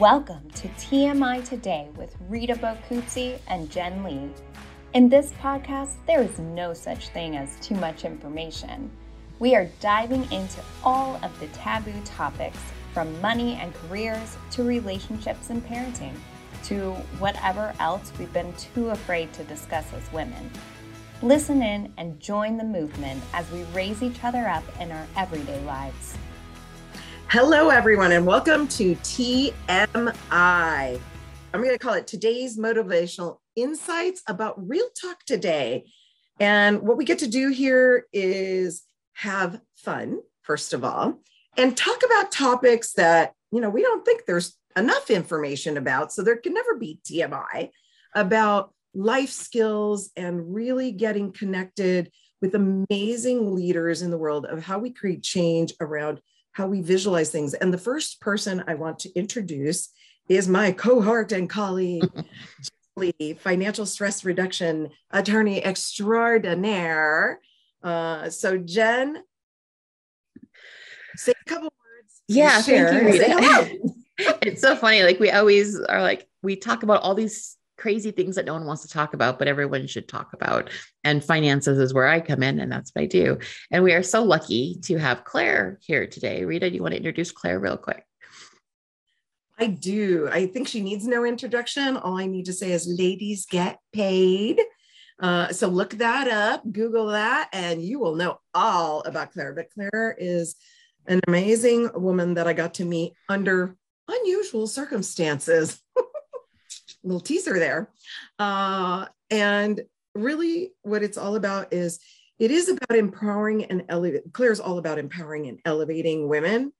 Welcome to TMI Today with Rita Boccuzzi and Jen Lee. In this podcast, there is no such thing as too much information. We are diving into all of the taboo topics from money and careers to relationships and parenting to whatever else we've been too afraid to discuss as women. Listen in and join the movement as we raise each other up in our everyday lives. Hello, everyone, and welcome to TMI. I'm going to call it today's motivational insights about real talk today. And what we get to do here is have fun, first of all, and talk about topics that, you know, we don't think there's enough information about. So there can never be TMI about life skills and really getting connected with amazing leaders in the world of how we create change around how we visualize things. And the first person I want to introduce is my cohort and colleague, financial stress reduction attorney extraordinaire. Uh, so, Jen, say a couple words. Yeah, thank you, it's so funny. Like we always are like, we talk about all these crazy things that no one wants to talk about, but everyone should talk about. And finances is where I come in, and that's what I do. And we are so lucky to have Claire here today. Rita, do you want to introduce Claire real quick? I do. I think she needs no introduction. All I need to say is ladies get paid. Uh, so look that up, Google that, and you will know all about Claire. But Claire is an amazing woman that I got to meet under unusual circumstances little teaser there. Uh, and really, what it's all about is it is about empowering and elevating. Claire's all about empowering and elevating women.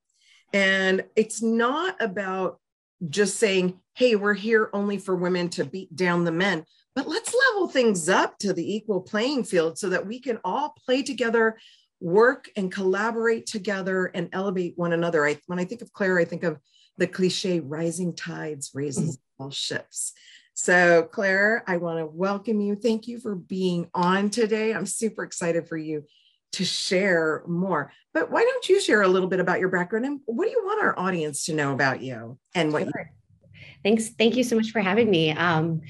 And it's not about just saying, hey, we're here only for women to beat down the men, but let's level things up to the equal playing field so that we can all play together, work and collaborate together and elevate one another. I, when I think of Claire, I think of the cliche rising tides raises all ships. So, Claire, I want to welcome you. Thank you for being on today. I'm super excited for you to share more. But why don't you share a little bit about your background and what do you want our audience to know about you and what sure. you Thanks. Thank you so much for having me. Um,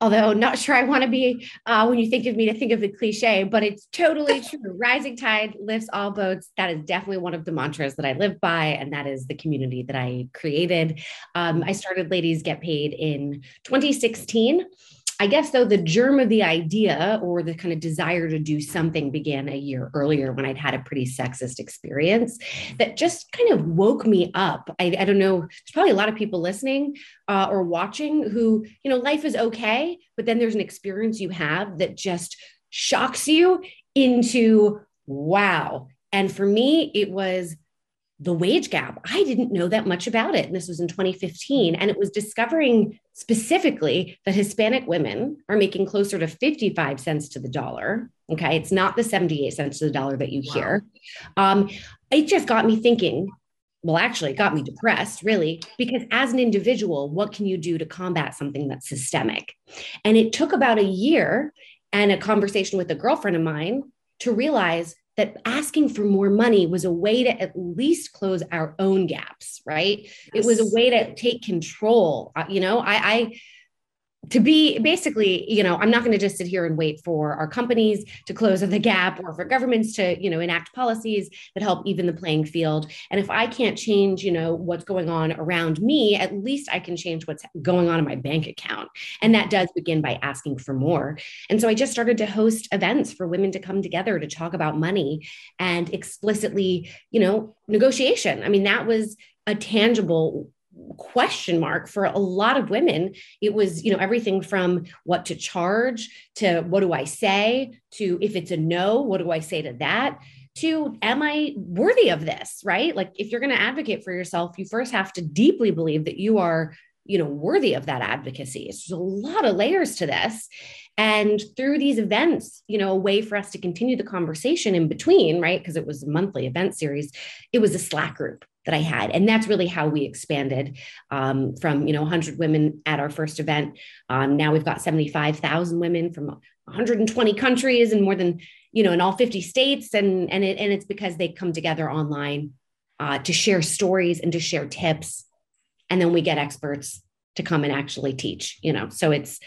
although not sure I want to be uh, when you think of me to think of the cliche, but it's totally true. Rising tide lifts all boats. That is definitely one of the mantras that I live by, and that is the community that I created. Um, I started Ladies Get Paid in 2016. I guess though the germ of the idea or the kind of desire to do something began a year earlier when I'd had a pretty sexist experience that just kind of woke me up. I, I don't know, there's probably a lot of people listening uh, or watching who, you know, life is okay, but then there's an experience you have that just shocks you into wow. And for me, it was the wage gap. I didn't know that much about it. And this was in 2015. And it was discovering specifically that Hispanic women are making closer to 55 cents to the dollar. Okay. It's not the 78 cents to the dollar that you wow. hear. Um, it just got me thinking. Well, actually, it got me depressed, really, because as an individual, what can you do to combat something that's systemic? And it took about a year and a conversation with a girlfriend of mine to realize that asking for more money was a way to at least close our own gaps, right? Yes. It was a way to take control. Uh, you know, I, I to be basically, you know, I'm not going to just sit here and wait for our companies to close the gap or for governments to, you know, enact policies that help even the playing field. And if I can't change, you know, what's going on around me, at least I can change what's going on in my bank account. And that does begin by asking for more. And so I just started to host events for women to come together to talk about money and explicitly, you know, negotiation. I mean, that was a tangible question mark for a lot of women. It was you know everything from what to charge to what do i say to if it's a no what do i say to that to am i worthy of this right? Like if you're going to advocate for yourself you first have to deeply believe that you are you know worthy of that advocacy. There's a lot of layers to this. And through these events you know a way for us to continue the conversation in between right? Because it was a monthly event series it was a slack group that I had. And that's really how we expanded um, from, you know, 100 women at our first event. Um, now we've got 75,000 women from 120 countries and more than, you know, in all 50 states. And, and, it, and it's because they come together online uh, to share stories and to share tips and then we get experts to come and actually teach you know so it's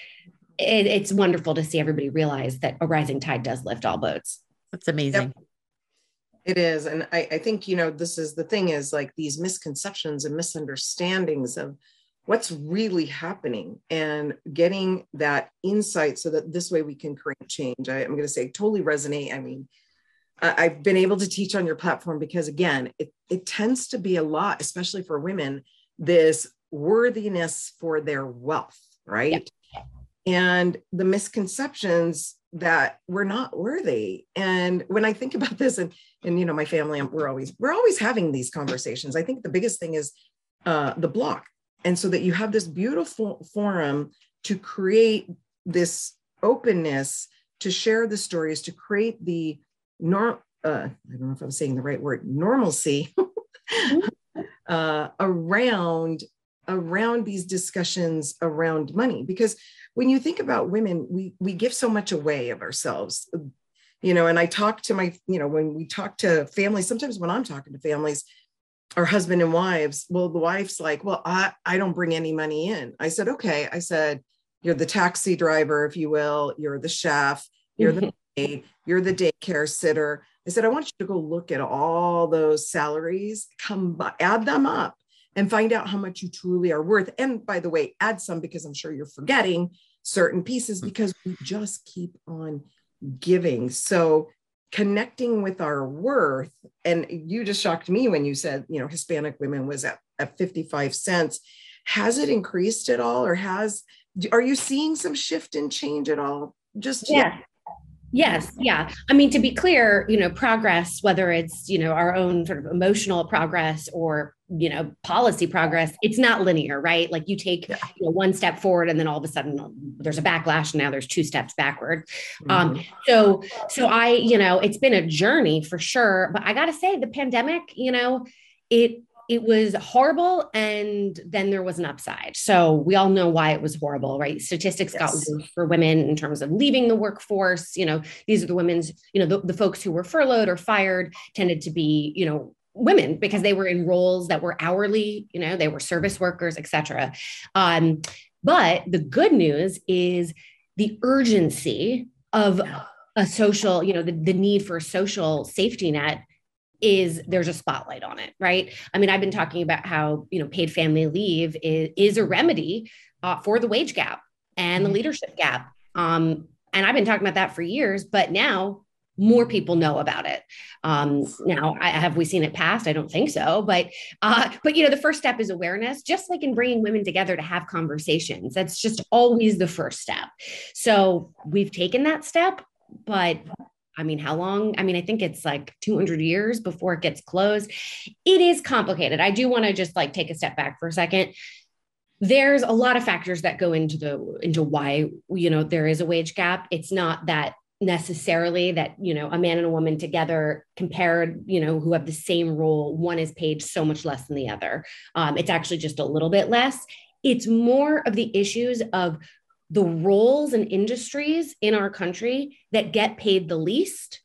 it, it's wonderful to see everybody realize that a rising tide does lift all boats That's amazing. Yep. It is. And I, I think, you know, this is the thing is like these misconceptions and misunderstandings of what's really happening and getting that insight so that this way we can create change. I, am going to say totally resonate. I mean, I, I've been able to teach on your platform because again, it, it tends to be a lot, especially for women, this worthiness for their wealth, right? And the misconceptions that we're not worthy. And when I think about this, and and you know, my family, we're always we're always having these conversations. I think the biggest thing is uh, the block, and so that you have this beautiful forum to create this openness to share the stories, to create the norm. Uh, I don't know if I'm saying the right word, normalcy uh, around around these discussions around money because when you think about women we we give so much away of ourselves. You know and i talk to my you know when we talk to families sometimes when i'm talking to families or husband and wives well the wife's like well i i don't bring any money in. I said okay. I said you're the taxi driver if you will. You're the chef. You're the maid. You're the daycare sitter. I said i want you to go look at all those salaries. Come add them up and find out how much you truly are worth. And by the way, add some because I'm sure you're forgetting certain pieces mm. because we just keep on giving. So connecting with our worth, and you just shocked me when you said, you know, Hispanic women was at, at 55 cents. Has it increased at all or has, are you seeing some shift and change at all? Just yeah. Yes, yeah. I mean, to be clear, you know, progress, whether it's, you know, our own sort of emotional progress or, you know, policy progress, it's not linear, right? Like you take you know, one step forward and then all of a sudden there's a backlash and now there's two steps backward. Um, mm-hmm. Um, so, so I, you know, it's been a journey for sure, but I got to say the pandemic, you know, it it was horrible and then there was an upside. So we all know why it was horrible right? Statistics yes. got worse for women in terms of leaving the workforce you know these are the women's you know the, the folks who were furloughed or fired tended to be you know women because they were in roles that were hourly you know they were service workers etc um, but the good news is the urgency of a social you know the, the need for a social safety net is there's a spotlight on it, right? I mean, I've been talking about how, you know, paid family leave is, is a remedy uh, for the wage gap and the mm-hmm. leadership gap. Um, and I've been talking about that for years, but now more people know about it. Um, now, I, have we seen it passed? I don't think so, but uh, but you know, the first step is awareness. Just like in bringing women together to have conversations, that's just always the first step. So we've taken that step, but I mean, how long? I mean, I think it's like 200 years before it gets closed. It is complicated. I do want to just like take a step back for a second. There's a lot of factors that go into the into why you know there is a wage gap. It's not that necessarily that you know a man and a woman together compared you know who have the same role one is paid so much less than the other um, it's actually just a little bit less it's more of the issues of the roles and industries in our country that get paid the least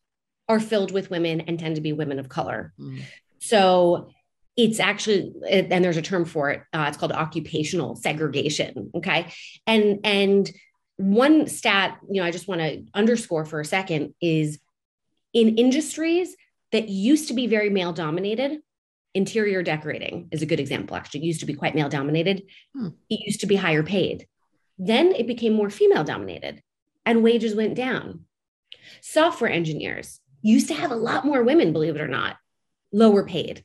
are filled with women and tend to be women of color. Mm. So it's actually and there's a term for it uh, it's called occupational segregation okay and and one stat you know i just want to underscore for a second is in industries that used to be very male dominated interior decorating is a good example actually it used to be quite male dominated hmm. it used to be higher paid then it became more female dominated and wages went down. Software engineers used to have a lot more women, believe it or not, lower paid,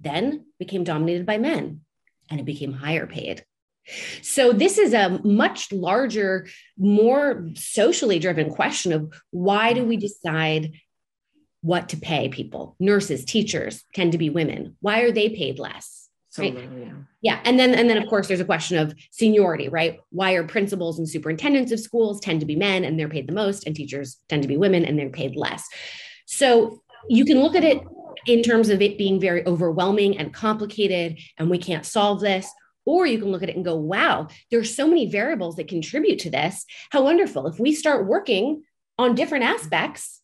then became dominated by men and it became higher paid. So, this is a much larger, more socially driven question of why do we decide what to pay people? Nurses, teachers tend to be women. Why are they paid less? Right? yeah. yeah. And then and then of course there's a question of seniority, right? Why are principals and superintendents of schools tend to be men and they're paid the most and teachers tend to be women and they're paid less. So you can look at it in terms of it being very overwhelming and complicated and we can't solve this or you can look at it and go, wow, there's so many variables that contribute to this. How wonderful. If we start working on different aspects,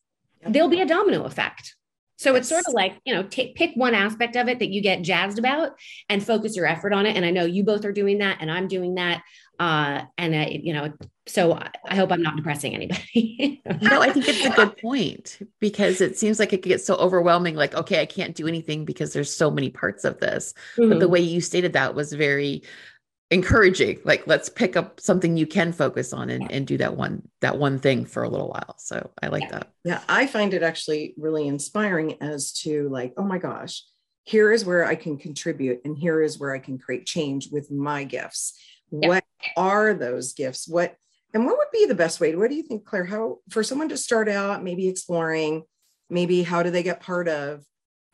there'll be a domino effect. So it's sort of like, you know, take pick one aspect of it that you get jazzed about and focus your effort on it. And I know you both are doing that and I'm doing that. Uh, and, uh, you know, so I hope I'm not depressing anybody. no, I think it's a good point because it seems like it gets so overwhelming. Like, okay, I can't do anything because there's so many parts of this. Mm-hmm. But the mm-hmm. way you stated that was very encouraging like let's pick up something you can focus on and, and do that one that one thing for a little while. So i like yeah. that. Yeah i find it actually really inspiring as to like oh my gosh here is where i can contribute and here is where i can create change with my gifts. Yeah. what are those gifts? What and what would be the best way? What do you think claire how for someone to start out maybe exploring maybe how do they get part of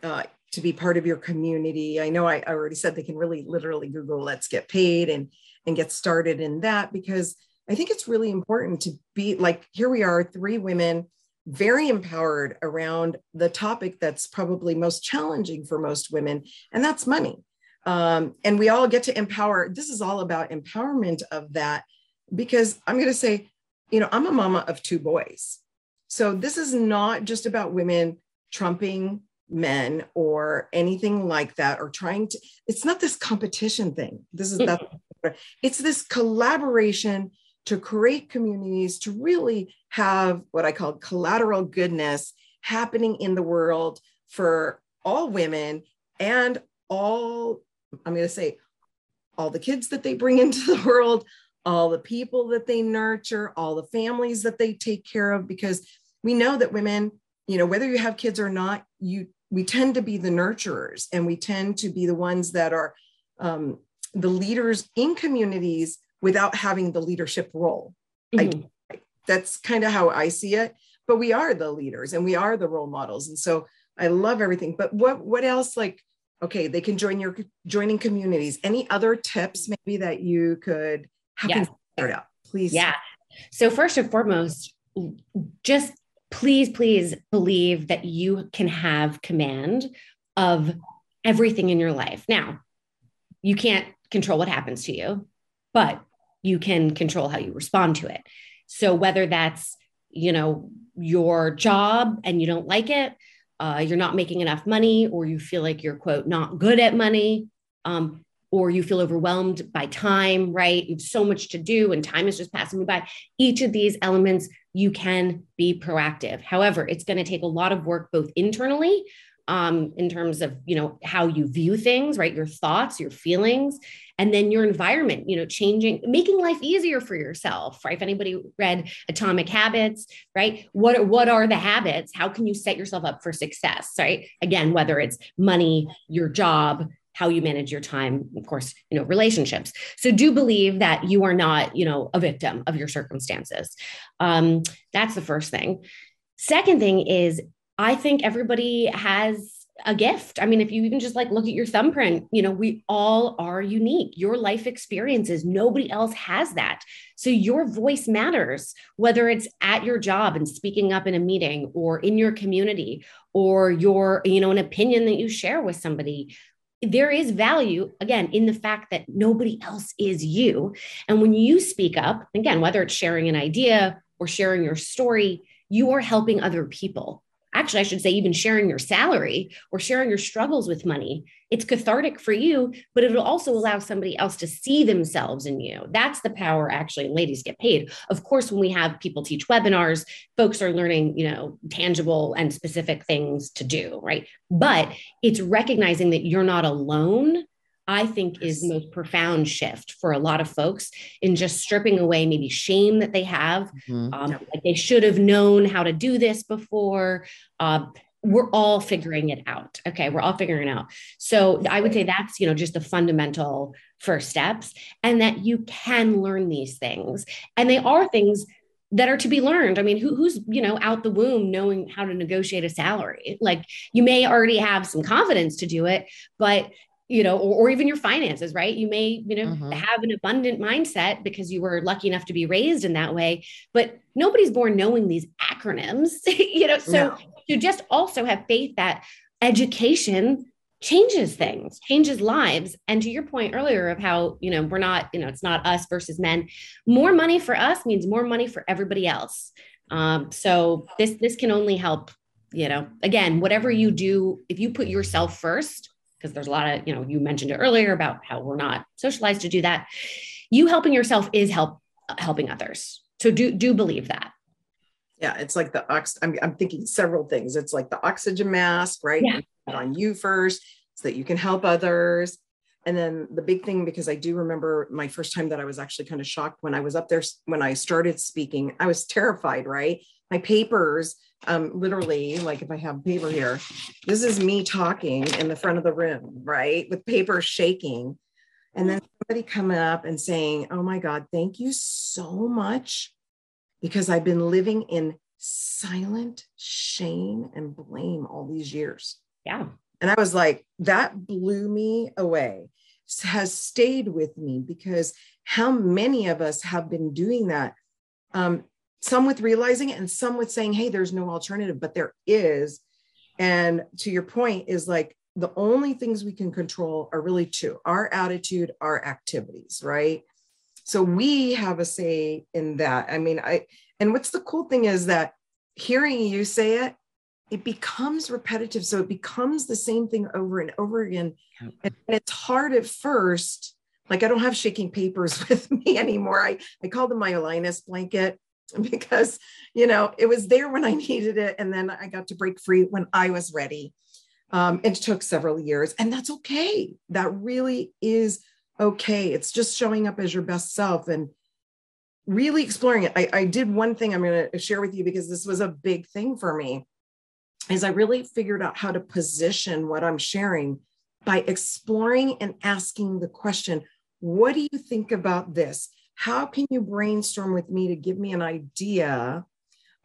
uh, to be part of your community. I know I, I already said they can really literally Google Ladies Get Paid and and get started in that because I think it's really important to be like here we are, three women, very empowered around the topic that's probably most challenging for most women, and that's money. Um, and we all get to empower. This is all about empowerment of that because I'm going to say, you know, I'm a mama of two boys. So this is not just about women trumping men or anything like that or trying to it's not this competition thing. This is that it's this collaboration to create communities to really have what i call collateral goodness happening in the world for all women and all i'm going to say all the kids that they bring into the world all the people that they nurture all the families that they take care of because we know that women you know whether you have kids or not you we tend to be the nurturers and we tend to be the ones that are um, the leaders in communities without having the leadership role. Mm-hmm. I, that's kind of how I see it. But we are the leaders and we are the role models. And so I love everything. But what what else like okay, they can join your joining communities. Any other tips maybe that you could how yes. can start out? Please. Yeah. So first and foremost, just please, please believe that you can have command of everything in your life. Now, you can't control what happens to you, but you can control how you respond to it. So whether that's, you know, your job and you don't like it, uh, you're not making enough money, or you feel like you're quote not good at money, um, or you feel overwhelmed by time, right? You have so much to do and time is just passing me by. Each of these elements, you can be proactive. However, it's going to take a lot of work both internally um, in terms of you know how you view things right your thoughts your feelings and then your environment you know changing making life easier for yourself right if anybody read atomic habits right what what are the habits how can you set yourself up for success right again whether it's money your job how you manage your time of course you know relationships so do believe that you are not you know a victim of your circumstances um, that's the first thing second thing is i think everybody has a gift. I mean, if you even just like look at your thumbprint, you know, we all are unique. Your life experiences, nobody else has that. So your voice matters, whether it's at your job and speaking up in a meeting or in your community or your, you know, an opinion that you share with somebody there is value again in the fact that nobody else is you. And when you speak up, again, whether it's sharing an idea or sharing your story, you are helping other people actually, I should say, even sharing your salary or sharing your struggles with money. It's cathartic for you, but it'll also allow somebody else to see themselves in you. That's the power, actually. Ladies get paid. Of course, when we have people teach webinars, folks are learning, you know, tangible and specific things to do, right? But it's recognizing that you're not alone I think is the most profound shift for a lot of folks in just stripping away maybe shame that they have. Mm-hmm. Um, like they should have known how to do this before. Uh, we're all figuring it out. Okay, we're all figuring it out. So I would say that's you know just the fundamental first steps, and that you can learn these things, and they are things that are to be learned. I mean, who, who's you know out the womb knowing how to negotiate a salary? Like you may already have some confidence to do it, but you know, or, or, even your finances, right? You may, you know, mm-hmm. have an abundant mindset because you were lucky enough to be raised in that way, but nobody's born knowing these acronyms, you know. So no. You just also have faith that education changes things, changes lives. And to your point earlier of how, you know, we're not, you know, it's not us versus men. More money for us means more money for everybody else. Um, so this this can only help you know again whatever you do if you put yourself first because there's a lot of you know you mentioned it earlier about how we're not socialized to do that you helping yourself is help helping others so do do believe that yeah it's like the ox I'm, I'm thinking several things. It's like the oxygen mask right? Yeah. on you first so that you can help others. And then the big thing because i do remember my first time that i was actually kind of shocked when i was up there when i started speaking i was terrified right? My papers um literally like if i have paper here this is me talking in the front of the room right? With paper shaking. And then somebody coming up and saying oh my god thank you so much because I've been living in silent shame and blame all these years. yeah And I was like, that blew me away, has stayed with me because how many of us have been doing that? Um, some with realizing it and some with saying, hey, there's no alternative, but there is. And to your point, is like the only things we can control are really two our attitude, our activities, right? So we have a say in that. I mean, I, and what's the cool thing is that hearing you say it, it becomes repetitive. So it becomes the same thing over and over again. Yep. And it's hard at first. Like I don't have shaking papers with me anymore. I, I call them my Linus blanket because, you know, it was there when I needed it. And then I got to break free when I was ready. Um, it took several years and that's okay. That really is okay. It's just showing up as your best self and really exploring it. I, I did one thing I'm going to share with you because this was a big thing for me is I really figured out how to position what I'm sharing by exploring and asking the question, what do you think about this? How can you brainstorm with me to give me an idea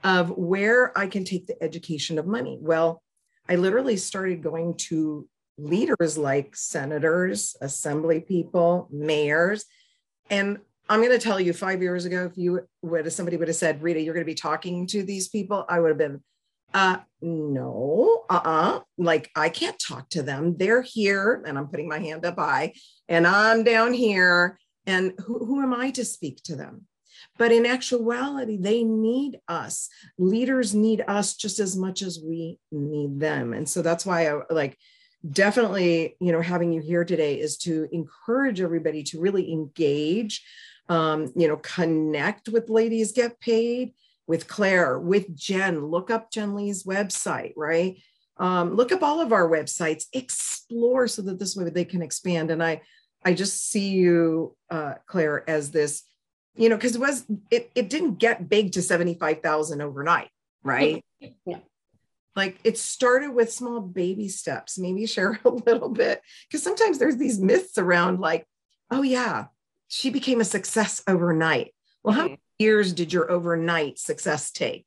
of where I can take the education of money? Well, I literally started going to leaders like senators, assembly people, mayors. And I'm going to tell you, five years ago, if you would, if somebody would have said, Rita, you're going to be talking to these people, I would have been, uh, no, uh-uh. Like I can't talk to them. They're here, and I'm putting my hand up high, and I'm down here. And who, who am I to speak to them? But in actuality, they need us. Leaders need us just as much as we need them. And so that's why I like definitely, you know, having you here today is to encourage everybody to really engage, um, you know, connect with Ladies Get Paid, with Claire, with Jen. Look up Jen Lee's website, right? Um, look up all of our websites, explore so that this way they can expand. And I, I just see you, uh, Claire, as this, you know, because it was it it didn't get big to seventy five thousand overnight, right? Yeah. Like it started with small baby steps. Maybe share a little bit because sometimes there's these myths around, like, oh yeah, she became a success overnight. Well, how many years did your overnight success take?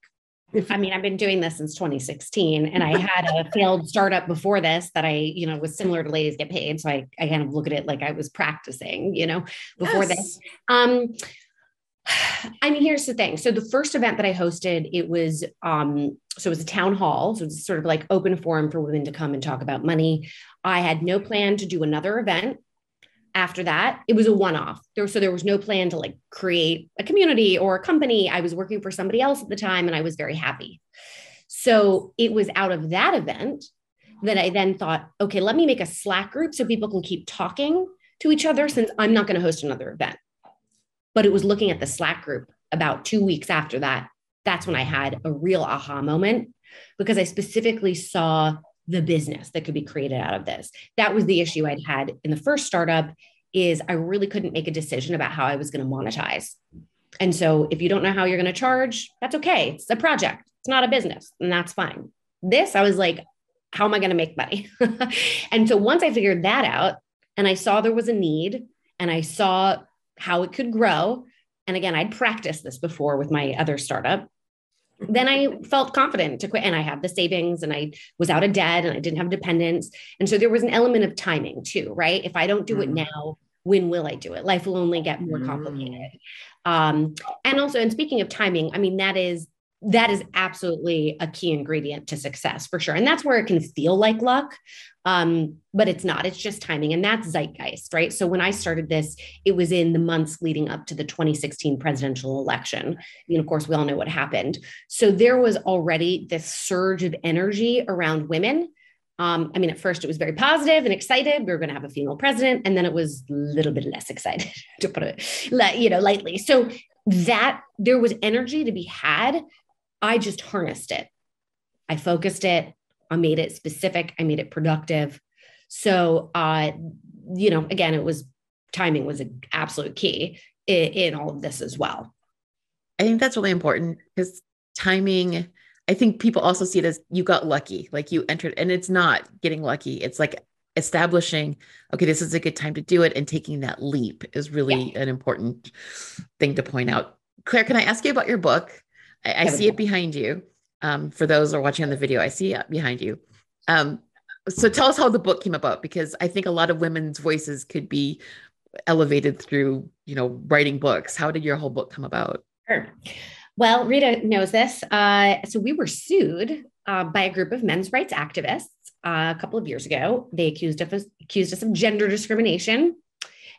I mean, I've been doing this since 2016 and I had a failed startup before this that I, you know, was similar to Ladies Get Paid. So I, I kind of look at it like I was practicing, you know, before this. Um, I mean, here's the thing. So the first event that I hosted, it was um, so it was a town hall. So it was sort of like open forum for women to come and talk about money. I had no plan to do another event after that. It was a one-off. There, so there was no plan to like create a community or a company. I was working for somebody else at the time and I was very happy. So it was out of that event that I then thought, okay, let me make a Slack group so people can keep talking to each other since I'm not going to host another event but it was looking at the Slack group about two weeks after that. That's when I had a real aha moment because I specifically saw the business that could be created out of this. That was the issue I'd had in the first startup is I really couldn't make a decision about how I was going to monetize. And so if you don't know how you're going to charge, that's okay. It's a project. It's not a business, and that's fine. This I was like, how am I going to make money? and so once I figured that out and I saw there was a need and I saw how it could grow. And again, I'd practiced this before with my other startup. Then I felt confident to quit and I had the savings and I was out of debt and I didn't have dependents. And so there was an element of timing too, right? If I don't do it Mhm. now, when will I do it? Life will only get more Mm. complicated. Um, and also, and speaking of timing, I mean, that is that is absolutely a key ingredient to success for sure. And that's where it can feel like luck. Um, but it's not, it's just timing. And that's zeitgeist, right? So when I started this, it was in the months leading up to the 2016 presidential election. And of course, we all know what happened. So there was already this surge of energy around women. Um, I mean, at first it was very positive and excited. We were going to have a female president, and then it was a little bit less excited, to put it, you know, lightly. So that there was energy to be had. I just harnessed it. I focused it. I made it specific. I made it productive. So, uh, you know, again, it was timing was an absolute key in, in all of this as well. I think that's really important because timing, I think people also see it as you got lucky, like you entered, and it's not getting lucky. It's like establishing, okay, this is a good time to do it, and taking that leap is really yeah. an important thing to point out. Claire, can I ask you about your book? I, I see it behind you. Um, for those who are watching on the video, I see it behind you. Um, so tell us how the book came about, because I think a lot of women's voices could be elevated through, you know, writing books. How did your whole book come about? Sure. Well, Rita knows this. Uh, so we were sued uh, by a group of men's rights activists uh, a couple of years ago. They accused us accused us of gender discrimination.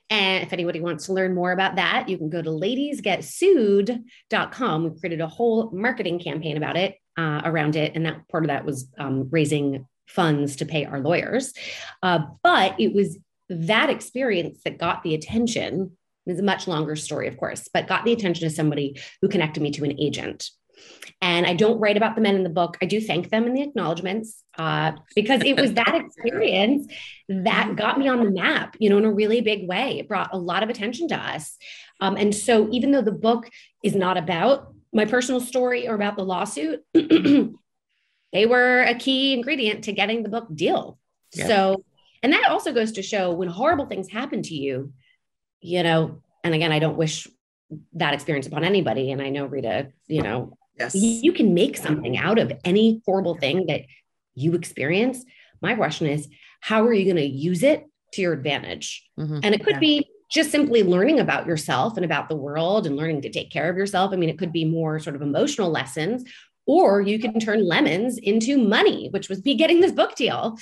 And if anybody wants to learn more about that, you can go to ladiesgetsued.com. We created a whole marketing campaign about it, uh, around it. And that part of that was um, raising funds to pay our lawyers. Uh, but it was that experience that got the attention. It's a much longer story, of course, but got the attention of somebody who connected me to an agent. And I don't write about the men in the book. I do thank them in the acknowledgments uh, because it was that experience that got me on the map, you know, in a really big way. It brought a lot of attention to us. Um, and so, even though the book is not about my personal story or about the lawsuit, they were a key ingredient to getting the book deal. Yeah. So, and that also goes to show when horrible things happen to you, you know, and again, I don't wish that experience upon anybody. And I know Rita, you know, Yes. You can make something out of any horrible thing that you experience. My question is, how are you going to use it to your advantage? Mm-hmm. And it could yeah. be just simply learning about yourself and about the world and learning to take care of yourself. I mean, it could be more sort of emotional lessons, or you can turn lemons into money, which was be getting this book deal.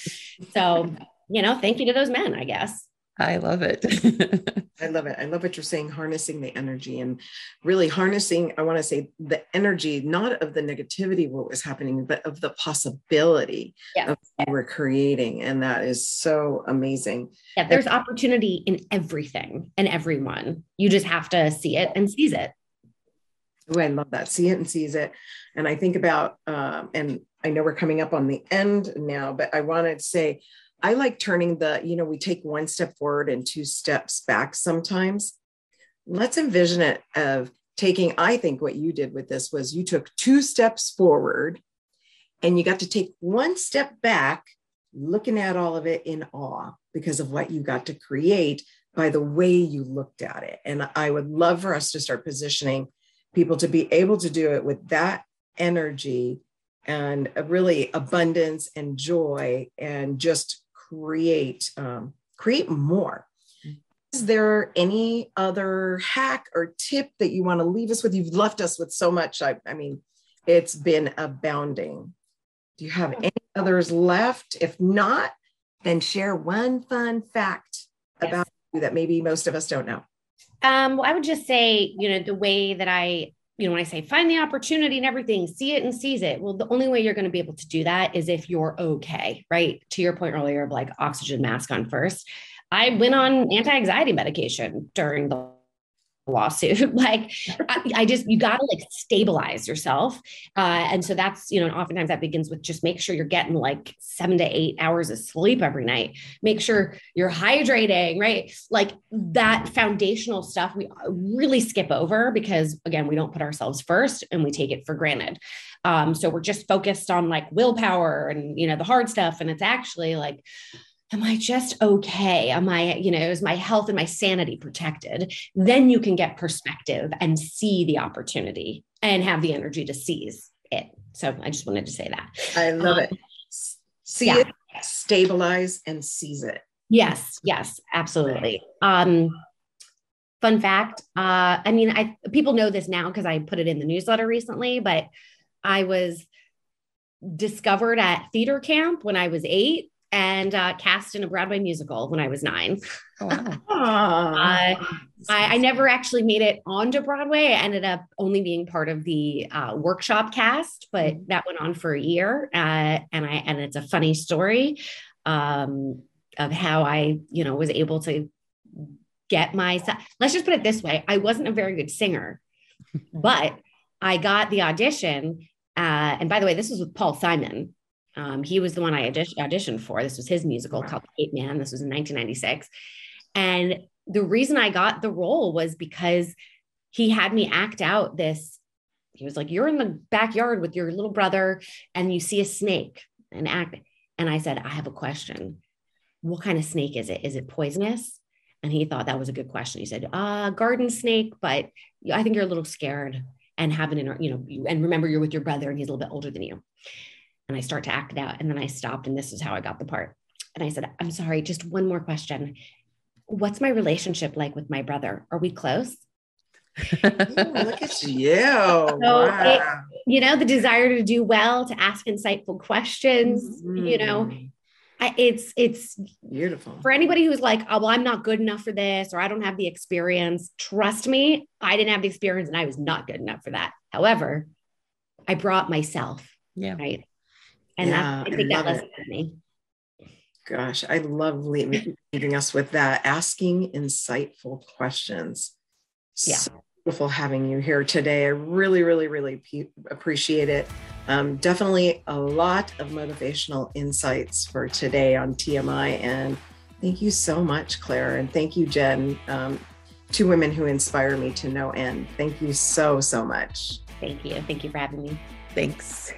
So, you know, thank you to those men, I guess. I love it. I love it. I love what you're saying, harnessing the energy and really harnessing, I want to say the energy, not of the negativity, what was happening, but of the possibility yeah. of what we're creating. And that is so amazing. Yeah, there's and, opportunity in everything and everyone. You just have to see it and seize it. Oh, I love that. See it and seize it. And I think about, um, and I know we're coming up on the end now, but I wanted to say, I like turning the, you know, we take one step forward and two steps back sometimes. Let's envision it of taking, I think what you did with this was you took two steps forward and you got to take one step back, looking at all of it in awe because of what you got to create by the way you looked at it. And I would love for us to start positioning people to be able to do it with that energy and really abundance and joy and just create um, create more. Mm. is there any other hack or tip that you want to leave us with? You've left us with so much. I, I mean it's been abounding. Do you have any others left? If not then share one fun fact yes. about you that maybe most of us don't know. Um, well, I would just say, you know, the way that I you know, when I say find the opportunity and everything, see it and seize it. Well, the only way you're going to be able to do that is if you're okay, right? To your point earlier of like oxygen mask on first. I went on anti anxiety medication during the lawsuit. Like I, I, just you got to like stabilize yourself. Uh, and so that's you know oftentimes that begins with just make sure you're getting like seven to eight hours of sleep every night. Make sure you're hydrating right? Like that foundational stuff we really skip over because again we don't put ourselves first and we take it for granted. Um, so we're just focused on like willpower and you know the hard stuff. And it's actually like am I just okay? Am I, you know, is my health and my sanity protected? Then you can get perspective and see the opportunity and have the energy to seize it. So I just wanted to say that. I love um, it. See yeah. it, stabilize, and seize it. Yes, yes, absolutely. Um, fun fact. Uh, I mean, I people know this now because I put it in the newsletter recently, but I was discovered at theater camp when I was eight and uh, cast in a Broadway musical when I was nine. Oh, wow. Uh, I, I never actually made it onto Broadway. I ended up only being part of the uh, workshop cast, but that went on for a year. Uh, and I and it's a funny story um, of how I, you know, was able to get my. Let's just put it this way: I wasn't a very good singer, but I got the audition. Uh, and by the way, this was with Paul Simon. Um, he was the one I auditioned for. This was his musical Wow. called Capeman. This was in 1996. And the reason I got the role was because he had me act out this. He was like, You're in the backyard with your little brother and you see a snake and act. And I said, I have a question. What kind of snake is it? Is it poisonous? And he thought that was a good question. He said, uh, garden snake, but I think you're a little scared and have an inner, you know, you, and remember you're with your brother and he's a little bit older than you. And I start to act it out. And then I stopped, and this is how I got the part. And I said, I'm sorry, just one more question. What's my relationship like with my brother? Are we close? Ooh, look at you. wow. You know, the desire to do well, to ask insightful questions, you know, Mm, I, it's, it's beautiful. for anybody who's like, oh, well, I'm not good enough for this, or I don't have the experience. Trust me, I didn't have the experience and I was not good enough for that. However, I brought myself, Yeah. right? And Yeah, I I that love lesson it. me. Gosh, I love leaving, leaving us with that. Asking insightful questions. Yeah. So beautiful having you here today. I really, really, really pe- appreciate it. Um, definitely a lot of motivational insights for today on TMI. And thank you so much, Claire. And thank you, Jen. Um, two women who inspire me to no end. Thank you so, so much. Thank you. Thank you for having me. Thanks.